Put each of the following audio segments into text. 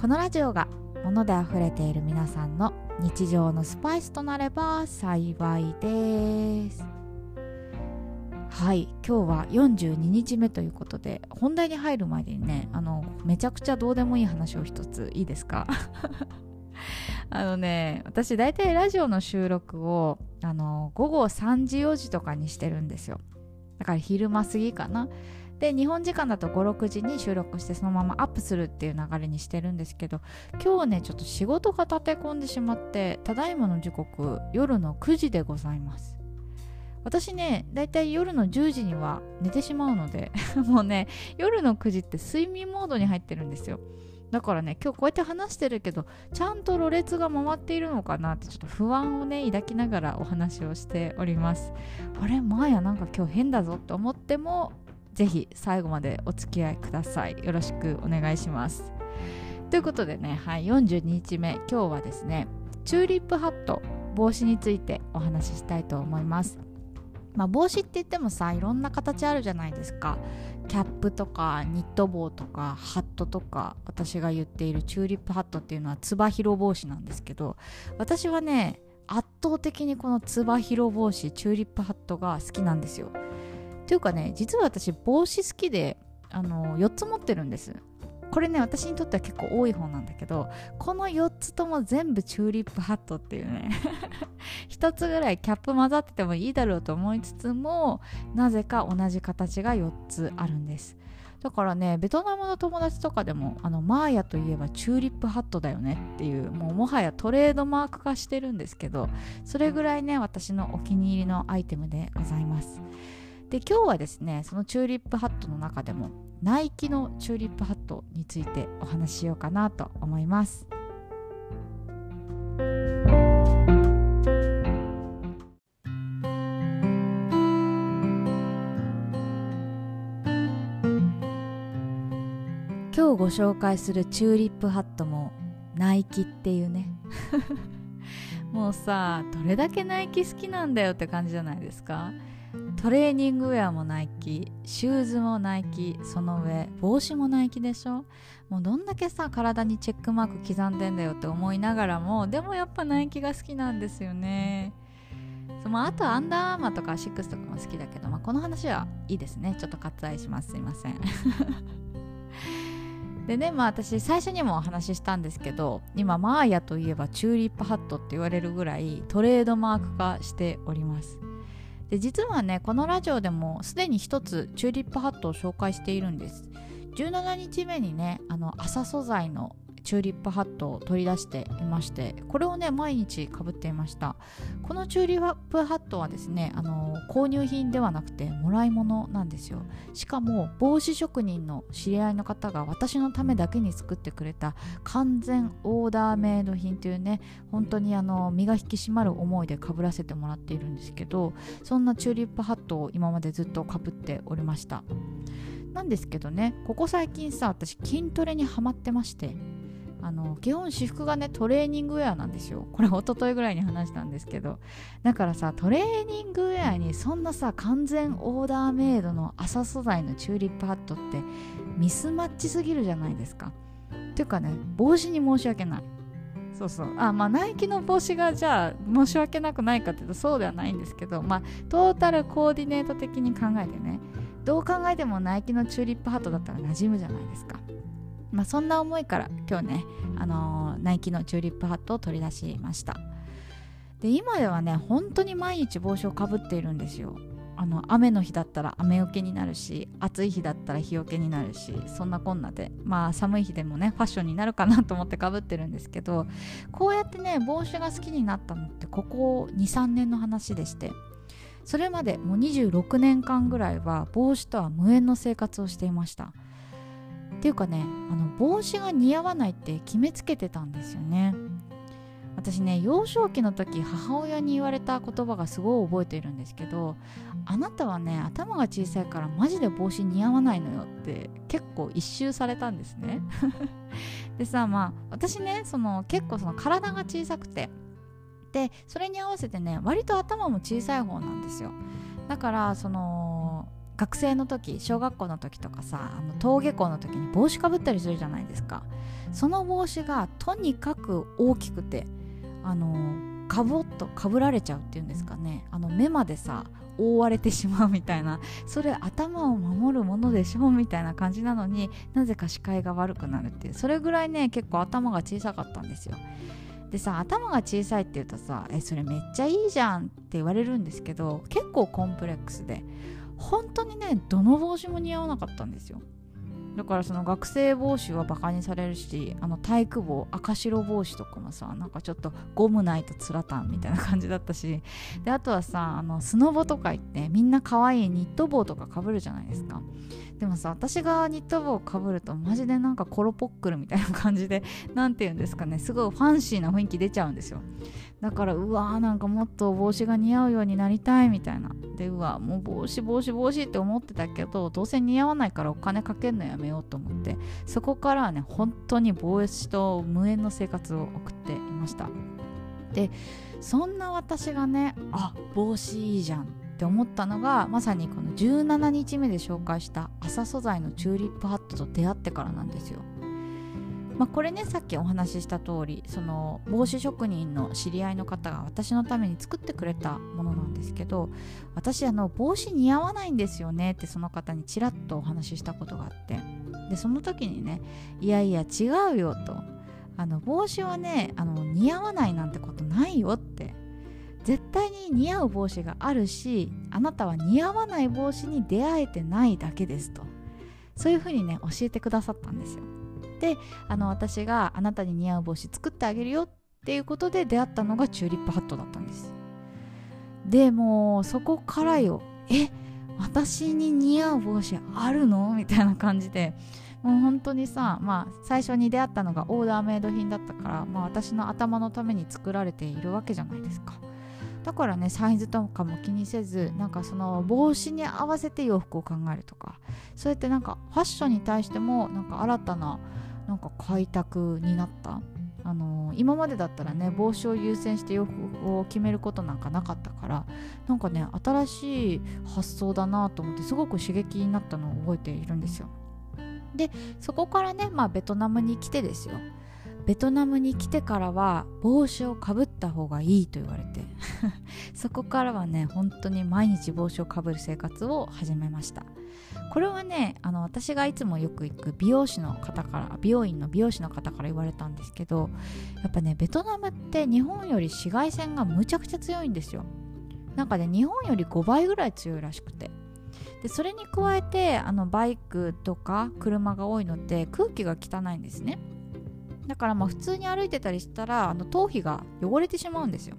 このラジオが物であふれている皆さんの日常のスパイスとなれば幸いです。はい今日は42日目ということで本題に入る前にねあのめちゃくちゃどうでもいい話を一ついいですか？あのね私大体ラジオの収録をあの午後3時4時とかにしてるんですよ。だから昼間過ぎかな。で日本時間だと56時に収録してそのままアップするっていう流れにしてるんですけど今日ねちょっと仕事が立て込んでしまってただいまの時刻夜の9時でございます。私ねだいたい夜の10時には寝てしまうので もうね夜の9時って睡眠モードに入ってるんですよ。だからね今日こうやって話してるけどちゃんとろれつが回っているのかなってちょっと不安をね抱きながらお話をしております。あれマーヤなんか今日変だぞって思ってもぜひ最後までお付き合いください。よろしくお願いします。ということでね、はい、42日目。今日はですねチューリップハット帽子についてお話ししたいと思います。まあ、帽子って言ってもさいろんな形あるじゃないですか。キャップとかニット帽とかハットとか私が言っているチューリップハットっていうのはつば広帽子なんですけど私はね圧倒的にこのつば広帽子チューリップハットが好きなんですよ。というかね実は私帽子好きであの4つ持ってるんです。これね私にとっては結構多い方なんだけどこの4つとも全部チューリップハットっていうね 1つぐらいキャップ混ざっててもいいだろうと思いつつもなぜか同じ形が4つあるんです。だからねベトナムの友達とかでもあのマーヤといえばチューリップハットだよねっていうもうもはやトレードマーク化してるんですけどそれぐらいね私のお気に入りのアイテムでございます。で今日はですねそのチューリップハットの中でもナイキのチューリップハットについてお話ししようかなと思います。今日ご紹介するチューリップハットもナイキっていうね。もうさどれだけナイキ好きなんだよって感じじゃないですか？トレーニングウェアもナイキシューズもナイキその上帽子もナイキでしょ？もうどんだけさ体にチェックマーク刻んでんだよって思いながらもでもやっぱナイキが好きなんですよね。そのあとアンダーアーマーとかアシックスとかも好きだけど、まあ、この話はいいですね。ちょっと割愛します。すいません。でねまあ私最初にもお話ししたんですけど今マーヤといえばチューリップハットって言われるぐらいトレードマーク化しております。で実はねこのラジオでもすでに一つチューリップハットを紹介しているんです。17日目にねあの朝素材のチューリップハットを取り出していましてこれをね毎日かぶっていました。このチューリップハットはですねあの購入品ではなくてもらい物なんですよ。しかも帽子職人の知り合いの方が私のためだけに作ってくれた完全オーダーメイド品というね本当にあの身が引き締まる思いでかぶらせてもらっているんですけどそんなチューリップハットを今までずっとかぶっておりました。なんですけどねここ最近さ私筋トレにハマってましてあの基本私服がねトレーニングウェアなんですよ。これ一昨日ぐらいに話したんですけど。だからさトレーニングウェアにそんなさ完全オーダーメイドの朝素材のチューリップハットってミスマッチすぎるじゃないですか。っていうかね帽子に申し訳ない。そうそう。あまあナイキの帽子がじゃあ申し訳なくないかっていうとそうではないんですけど。まあトータルコーディネート的に考えてねどう考えてもナイキのチューリップハットだったら馴染むじゃないですか。まあ、そんな思いから今日ね、あのー、ナイキのチューリップハットを取り出しました。で今ではね本当に毎日帽子をかぶっているんですよ。あの雨の日だったら雨よけになるし暑い日だったら日よけになるしそんなこんなで。まあ寒い日でもねファッションになるかなと思ってかぶってるんですけどこうやってね帽子が好きになったのってここ23年の話でして。それまでもう26年間ぐらいは帽子とは無縁の生活をしていました。っていうかねあの帽子が似合わないって決めつけてたんですよね。私ね幼少期の時母親に言われた言葉がすごい覚えているんですけどあなたはね頭が小さいからマジで帽子似合わないのよって結構一周されたんですね。でさまあ私ねその結構その体が小さくてでそれに合わせてね割と頭も小さい方なんですよ。だからその学生の時小学校の時とかさあの登下校の時に帽子かぶったりするじゃないですか。その帽子がとにかく大きくてあのかぼっとかぶられちゃうっていうんですかね。あの目までさ覆われてしまうみたいな。それ頭を守るものでしょうみたいな感じなのになぜか視界が悪くなるっていう。それぐらいね結構頭が小さかったんですよ。でさ頭が小さいって言うとさえそれめっちゃいいじゃんって言われるんですけど結構コンプレックスで。本当にねどの帽子も似合わなかったんですよ。だからその学生帽子はバカにされるしあの体育帽赤白帽子とかもさなんかちょっとゴムないとつらたんみたいな感じだったし。であとはさあのスノボとか行ってみんな可愛いニット帽とかかぶるじゃないですか。でもさ私がニット帽をかぶるとマジでなんかコロポックルみたいな感じで何て言うんですかねすごいファンシーな雰囲気出ちゃうんですよ。だからうわーなんかもっと帽子が似合うようになりたいみたいな。でうわもう帽子帽子帽子って思ってたけどどうせ似合わないからお金かけるのやめようと思って。そこからはね本当に帽子と無縁の生活を送っていました。でそんな私がねあ帽子いいじゃんって思ったのがまさにこの17日目で紹介した朝素材のチューリップハットと出会ってからなんですよ。まあ、これねさっきお話しした通りその帽子職人の知り合いの方が私のために作ってくれたものなんですけど私あの帽子似合わないんですよねってその方にちらっとお話ししたことがあってでその時にねいやいや違うよとあの帽子はねあの似合わないなんてことないよって絶対に似合う帽子があるしあなたは似合わない帽子に出会えてないだけですとそういうふうにね教えてくださったんですよ。であの私があなたに似合う帽子作ってあげるよっていうことで出会ったのがチューリップハットだったんです。でもうそこからよえ私に似合う帽子あるの？みたいな感じで。もう本当にさ、まあ、最初に出会ったのがオーダーメイド品だったから、まあ、私の頭のために作られているわけじゃないですか。だからねサイズとかも気にせずなんかその帽子に合わせて洋服を考えるとかそうやってなんかファッションに対してもなんか新たななんか開拓になった？あのー、今までだったらね帽子を優先して洋服を決めることなんかなかったからなんかね新しい発想だなと思ってすごく刺激になったのを覚えているんですよ。でそこからね、まあ、ベトナムに来てですよ。ベトナムに来てからは帽子をかぶった方がいいと言われて そこからはね本当に毎日帽子をかぶる生活を始めました。これはねあの私がいつもよく行く美容師の方から美容院の美容師の方から言われたんですけどやっぱねベトナムって日本より紫外線がむちゃくちゃ強いんですよ。なんかね日本より5倍ぐらい強いらしくて。でそれに加えてあのバイクとか車が多いので空気が汚いんですね。だからまあ普通に歩いてたりしたらあの頭皮が汚れてしまうんですよ。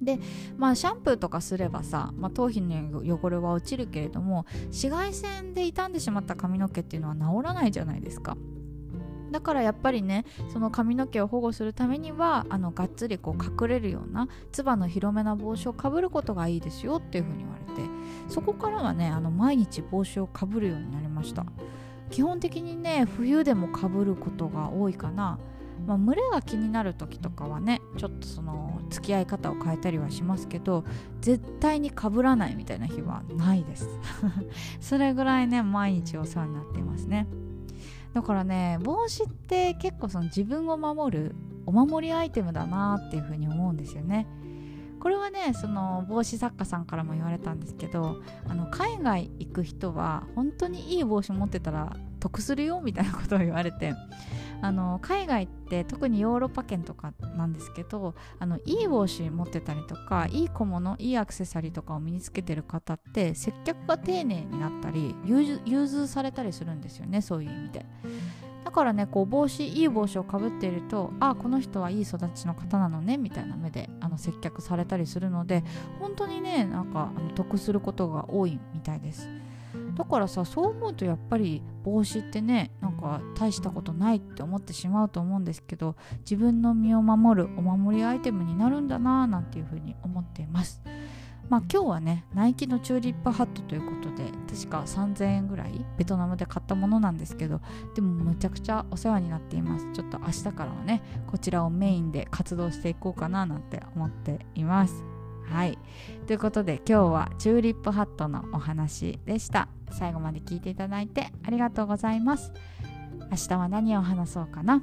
でまあシャンプーとかすればさ、まあ、頭皮の汚れは落ちるけれども紫外線で傷んでしまった髪の毛っていうのは治らないじゃないですか。だからやっぱりねその髪の毛を保護するためにはあのがっつりこう隠れるようなつばの広めな帽子をかぶることがいいですよっていうふうに言われてそこからはねあの毎日帽子をかぶるようになりました。基本的にね冬でもかぶることが多いかな。まあ、群れが気になる時とかはねちょっとその付き合い方を変えたりはしますけど絶対にかぶらないみたいな日はないです。それぐらいね毎日お世話になっていますね。だからね帽子って結構その自分を守るお守りアイテムだなっていうふうに思うんですよね。これはねその帽子作家さんからも言われたんですけどあの海外行く人は本当にいい帽子持ってたら得するよみたいなことを言われてあの海外って特にヨーロッパ圏とかなんですけどあのいい帽子持ってたりとかいい小物いいアクセサリーとかを身につけてる方って接客が丁寧になったり融通されたりするんですよねそういう意味で。だからねこう帽子いい帽子をかぶっているとあこの人はいい育ちの方なのねみたいな目であの接客されたりするので本当にねなんかあの得することが多いみたいです。だからさそう思うとやっぱり帽子ってねなんか大したことないって思ってしまうと思うんですけど自分の身を守るお守りアイテムになるんだなぁなんていうふうに思っています。まあ今日はねナイキのチューリップハットということで確か3000円ぐらいベトナムで買ったものなんですけどでもむちゃくちゃお世話になっています。ちょっと明日からはねこちらをメインで活動していこうかななんて思っていますはい。ということで今日はチューリップハットのお話でした。最後まで聞いていただいてありがとうございます。明日は何を話そうかな？